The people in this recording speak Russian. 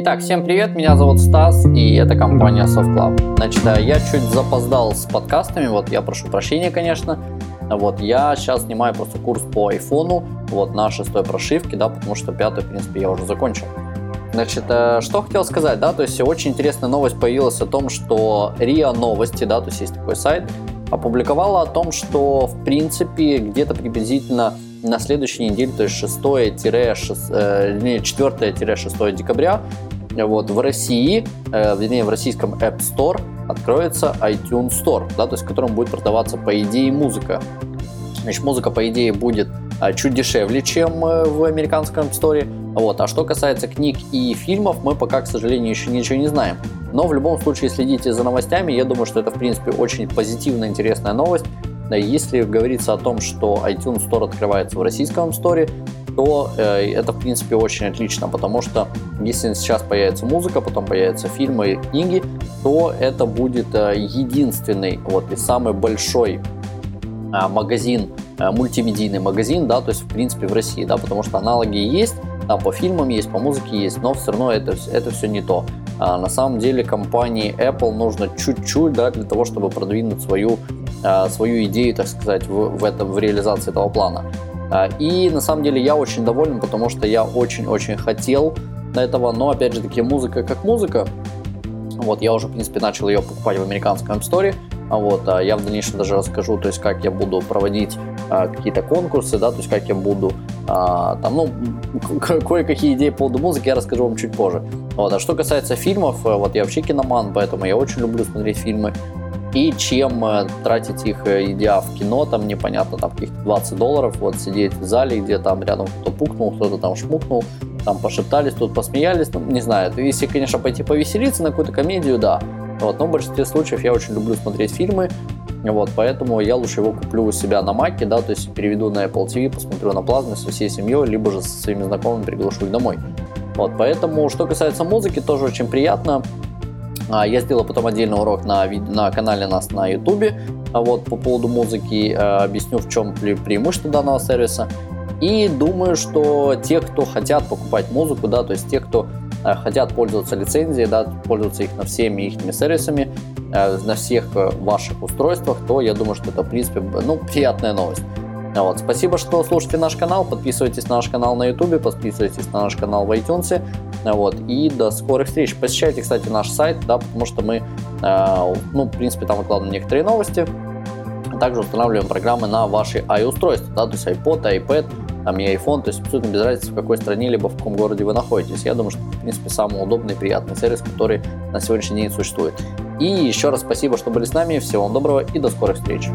Итак, всем привет, меня зовут Стас, и это компания SoftClub. Значит, я чуть запоздал с подкастами, вот я прошу прощения, конечно. Вот, я сейчас снимаю просто курс по айфону, вот, на шестой прошивке, да, потому что пятую, в принципе, я уже закончил. Значит, э, что хотел сказать, да, то есть очень интересная новость появилась о том, что РИА Новости, да, то есть есть такой сайт, опубликовала о том, что, в принципе, где-то приблизительно на следующей неделе, то есть 4-6 э, декабря, вот, в России, э, вернее, в российском App Store откроется iTunes Store, да, то есть в котором будет продаваться, по идее, музыка. Значит, музыка, по идее, будет а, чуть дешевле, чем э, в американском App Store. Вот. А что касается книг и фильмов, мы пока, к сожалению, еще ничего не знаем. Но в любом случае следите за новостями. Я думаю, что это, в принципе, очень позитивная, интересная новость. Если говорится о том, что iTunes Store открывается в российском сторе, то э, это, в принципе, очень отлично, потому что если сейчас появится музыка, потом появятся фильмы и книги, то это будет э, единственный вот, и самый большой э, магазин, э, мультимедийный магазин, да, то есть, в принципе, в России, да, потому что аналоги есть, там по фильмам есть, по музыке есть, но все равно это, это все не то. А на самом деле компании Apple нужно чуть-чуть да, для того, чтобы продвинуть свою, а, свою идею, так сказать, в, в, этом, в реализации этого плана. А, и на самом деле я очень доволен, потому что я очень-очень хотел этого, но опять же таки музыка как музыка. Вот, я уже, в принципе, начал ее покупать в американском App а Вот, а я в дальнейшем даже расскажу, то есть, как я буду проводить какие-то конкурсы, да, то есть, как я буду, там, ну, кое-какие идеи по поводу музыки я расскажу вам чуть позже. Вот, а что касается фильмов, э, вот я вообще киноман, поэтому я очень люблю смотреть фильмы. И чем э, тратить их, э, идя в кино, там непонятно, там каких-то 20 долларов, вот сидеть в зале, где там рядом кто-то пукнул, кто-то там шмукнул, там пошептались, тут посмеялись, ну, не знаю. Если, конечно, пойти повеселиться на какую-то комедию, да, вот, но в большинстве случаев я очень люблю смотреть фильмы, вот, поэтому я лучше его куплю у себя на Маке, да, то есть переведу на Apple TV, посмотрю на плазме со всей семьей, либо же со своими знакомыми приглашу их домой. Вот, поэтому, что касается музыки, тоже очень приятно. А, я сделал потом отдельный урок на, на канале нас на YouTube а вот, по поводу музыки, а, объясню, в чем преимущество данного сервиса. И думаю, что те, кто хотят покупать музыку, да, то есть те, кто Э, хотят пользоваться лицензией, да, пользоваться их на всеми их сервисами, э, на всех э, ваших устройствах, то я думаю, что это, в принципе, ну, приятная новость. Вот. Спасибо, что слушаете наш канал. Подписывайтесь на наш канал на YouTube, подписывайтесь на наш канал в iTunes. Вот. И до скорых встреч. Посещайте, кстати, наш сайт, да, потому что мы, ну, в принципе, там выкладываем некоторые новости. Также устанавливаем программы на ваши i-устройства, да, то есть iPod, iPad, там и iPhone, то есть абсолютно без разницы, в какой стране, либо в каком городе вы находитесь. Я думаю, что, в принципе, самый удобный и приятный сервис, который на сегодняшний день существует. И еще раз спасибо, что были с нами, всего вам доброго и до скорых встреч.